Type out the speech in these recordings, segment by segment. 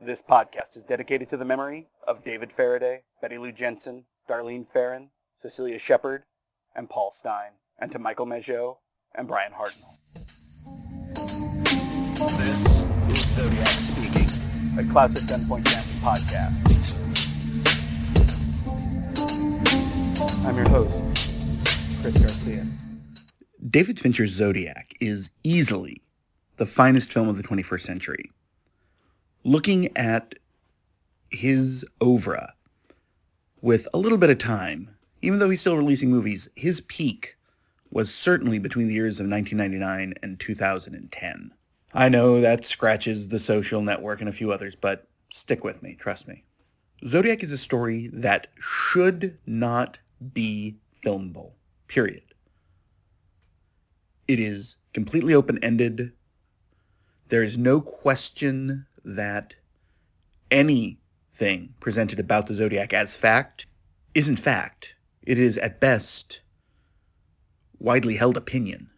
This podcast is dedicated to the memory of David Faraday, Betty Lou Jensen, Darlene Ferrin, Cecilia Shepard, and Paul Stine, and to Michael Mageau and Brian Hartnell. This is Zodiac speaking. A Classic 10.10 podcast. I'm your host, Chris Garcia. David Fincher's Zodiac is easily the finest film of the 21st century. Looking at his oeuvre with a little bit of time, even though he's still releasing movies, his peak was certainly between the years of 1999 and 2010. I know that scratches The Social Network and a few others, but stick with me, trust me. Zodiac is a story that should not be filmable, period. It is completely open-ended. There is no question that anything presented about the Zodiac as fact isn't fact. It is at best widely held opinion.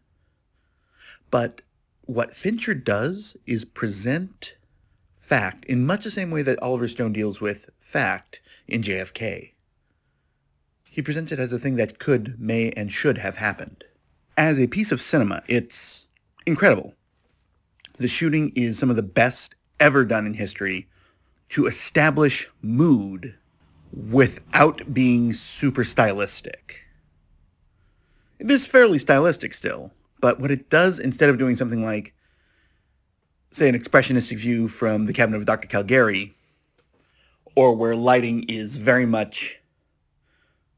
But what Fincher does is present fact in much the same way that Oliver Stone deals with fact in JFK. He presents it as a thing that could, may, and should have happened. As a piece of cinema, it's incredible. The shooting is some of the best ever done in history to establish mood without being super stylistic. It is fairly stylistic still, but what it does instead of doing something like, say, an expressionistic view from the cabinet of Dr. Caligari, or where lighting is very much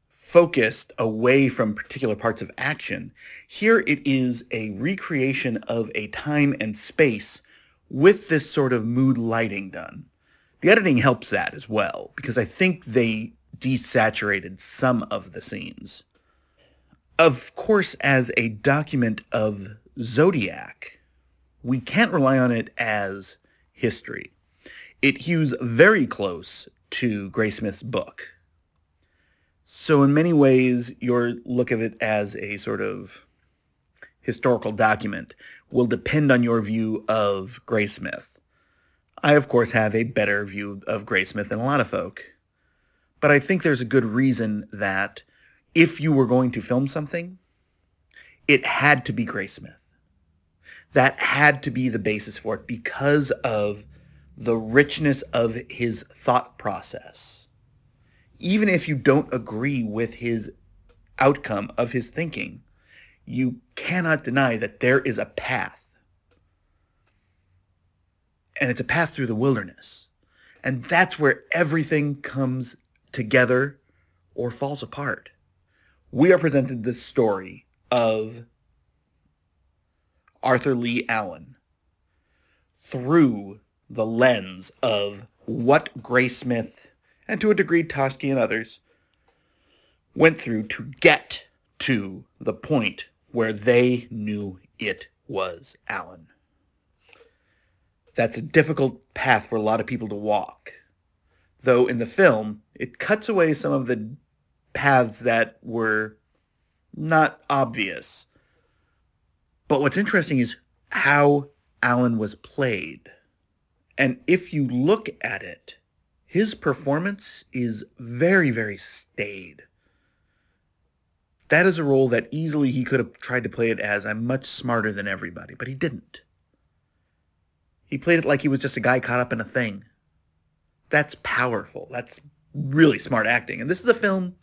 focused away from particular parts of action, here it is a recreation of a time and space with this sort of mood lighting done. The editing helps that as well, because I think they desaturated some of the scenes. Of course, as a document of Zodiac, we can't rely on it as history. It hews very close to Graysmith's book. So in many ways, your look of it as a sort of historical document will depend on your view of Graysmith. I, of course, have a better view of Graysmith than a lot of folk. But I think there's a good reason that if you were going to film something, it had to be Graysmith. That had to be the basis for it because of the richness of his thought process. Even if you don't agree with his outcome of his thinking, you cannot deny that there is a path. And it's a path through the wilderness. And that's where everything comes together or falls apart. We are presented this story of Arthur Lee Allen through the lens of what Graysmith and to a degree Toschi and others, went through to get to the point where they knew it was Allen. That's a difficult path for a lot of people to walk. Though in the film, it cuts away some of the paths that were not obvious. But what's interesting is how Allen was played. And if you look at it, his performance is very, very staid that is a role that easily he could have tried to play it as I'm much smarter than everybody, but he didn't. He played it like he was just a guy caught up in a thing. That's powerful. That's really smart acting. And this is a film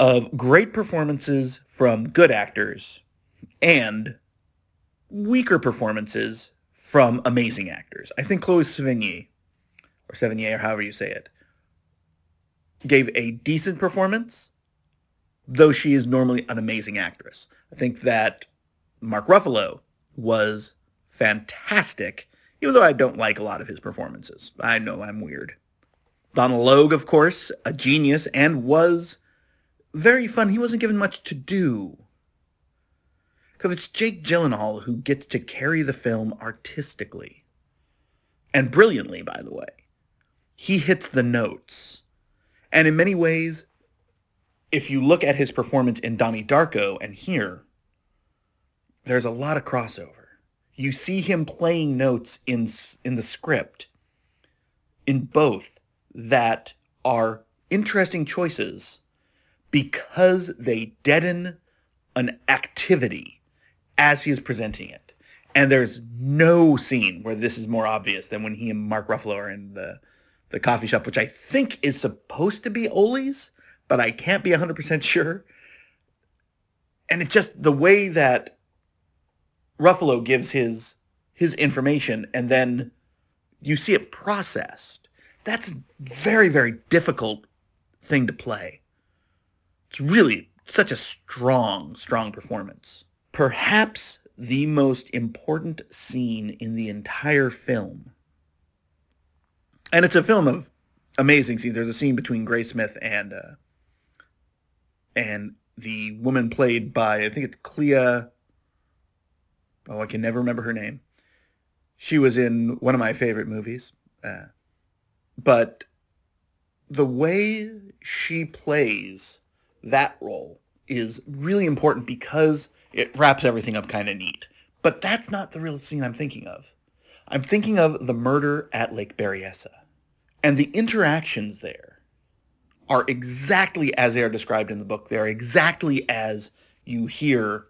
of great performances from good actors and weaker performances from amazing actors. I think Chloe Sevigny, or Sevigny, or however you say it, gave a decent performance though she is normally an amazing actress. I think that Mark Ruffalo was fantastic, even though I don't like a lot of his performances. I know I'm weird. Donal Logue, of course, a genius, and was very fun. He wasn't given much to do. Because it's Jake Gyllenhaal who gets to carry the film artistically. And brilliantly, by the way. He hits the notes. And in many ways, if you look at his performance in Donnie Darko and here, there's a lot of crossover. You see him playing notes in in the script in both that are interesting choices because they deaden an activity as he is presenting it. And there's no scene where this is more obvious than when he and Mark Ruffalo are in the, the coffee shop, which I think is supposed to be Ole's, but I can't be 100% sure. And it just, the way that Ruffalo gives his, his information and then you see it processed. That's a very, very difficult thing to play. It's really such a strong, strong performance. Perhaps the most important scene in the entire film. And it's a film of amazing scenes. There's a scene between Graysmith and uh, and the woman played by I think it's Clea. Oh, I can never remember her name. She was in one of my favorite movies, uh, but the way she plays that role is really important because it wraps everything up kind of neat. But that's not the real scene I'm thinking of. I'm thinking of the murder at Lake Berryessa. And the interactions there are exactly as they are described in the book. They're exactly as you hear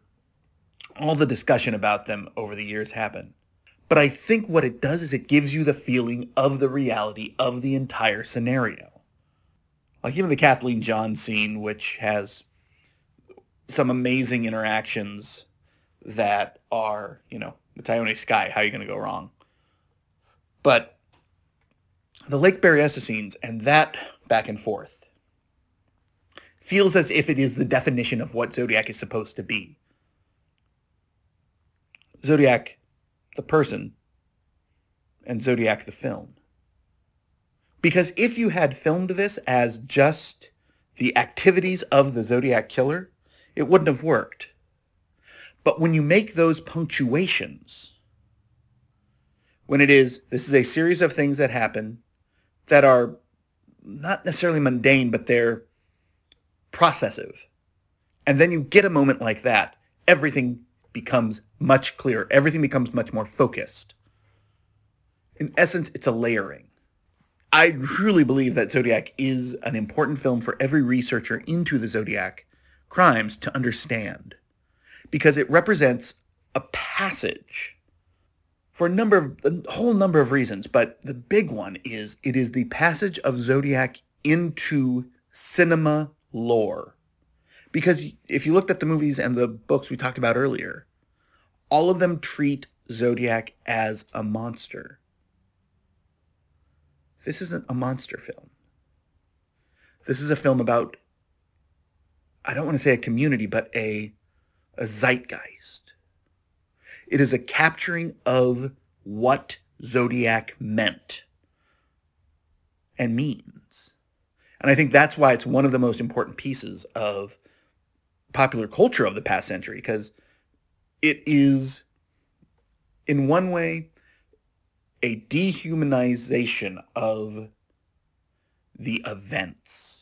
all the discussion about them over the years happen. But I think what it does is it gives you the feeling of the reality of the entire scenario. Like even the Kathleen Johns scene, which has some amazing interactions that are, you know, the Ione Skye, how are you going to go wrong? But the Lake Berryessa scenes and that back and forth feels as if it is the definition of what Zodiac is supposed to be. Zodiac, the person, and Zodiac, the film. Because if you had filmed this as just the activities of the Zodiac killer, it wouldn't have worked. But when you make those punctuations, when it is, this is a series of things that happen that are not necessarily mundane, but they're processive. And then you get a moment like that, everything becomes much clearer. Everything becomes much more focused. In essence, it's a layering. I truly believe that Zodiac is an important film for every researcher into the Zodiac crimes to understand because it represents a passage for a number of a whole number of reasons, but the big one is it is the passage of Zodiac into cinema lore. Because if you looked at the movies and the books we talked about earlier, all of them treat Zodiac as a monster. This isn't a monster film. This is a film about I don't want to say a community, but a, a zeitgeist. It is a capturing of what Zodiac meant and means. And I think that's why it's one of the most important pieces of popular culture of the past century, because it is, in one way, a dehumanization of the events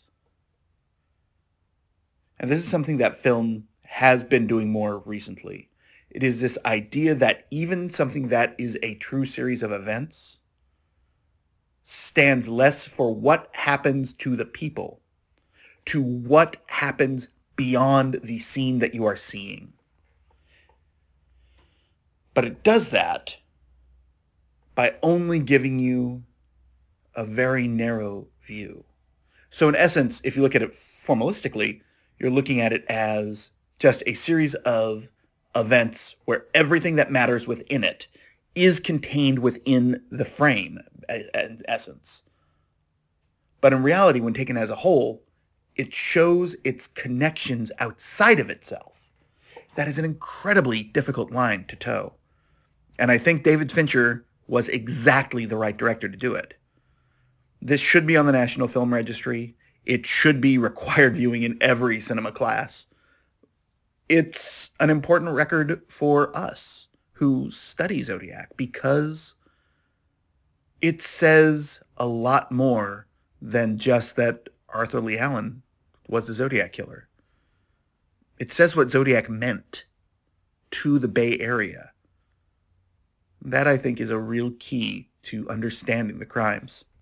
and this is something that film has been doing more recently. It is this idea that even something that is a true series of events stands less for what happens to the people, to what happens beyond the scene that you are seeing. But it does that by only giving you a very narrow view. So in essence, if you look at it formalistically, you're looking at it as just a series of events where everything that matters within it is contained within the frame, in essence. But in reality, when taken as a whole, it shows its connections outside of itself. That is an incredibly difficult line to toe. And I think David Fincher was exactly the right director to do it. This should be on the National Film Registry it should be required viewing in every cinema class. It's an important record for us who study Zodiac because it says a lot more than just that Arthur Lee Allen was the Zodiac killer. It says what Zodiac meant to the Bay Area. That, I think, is a real key to understanding the crimes.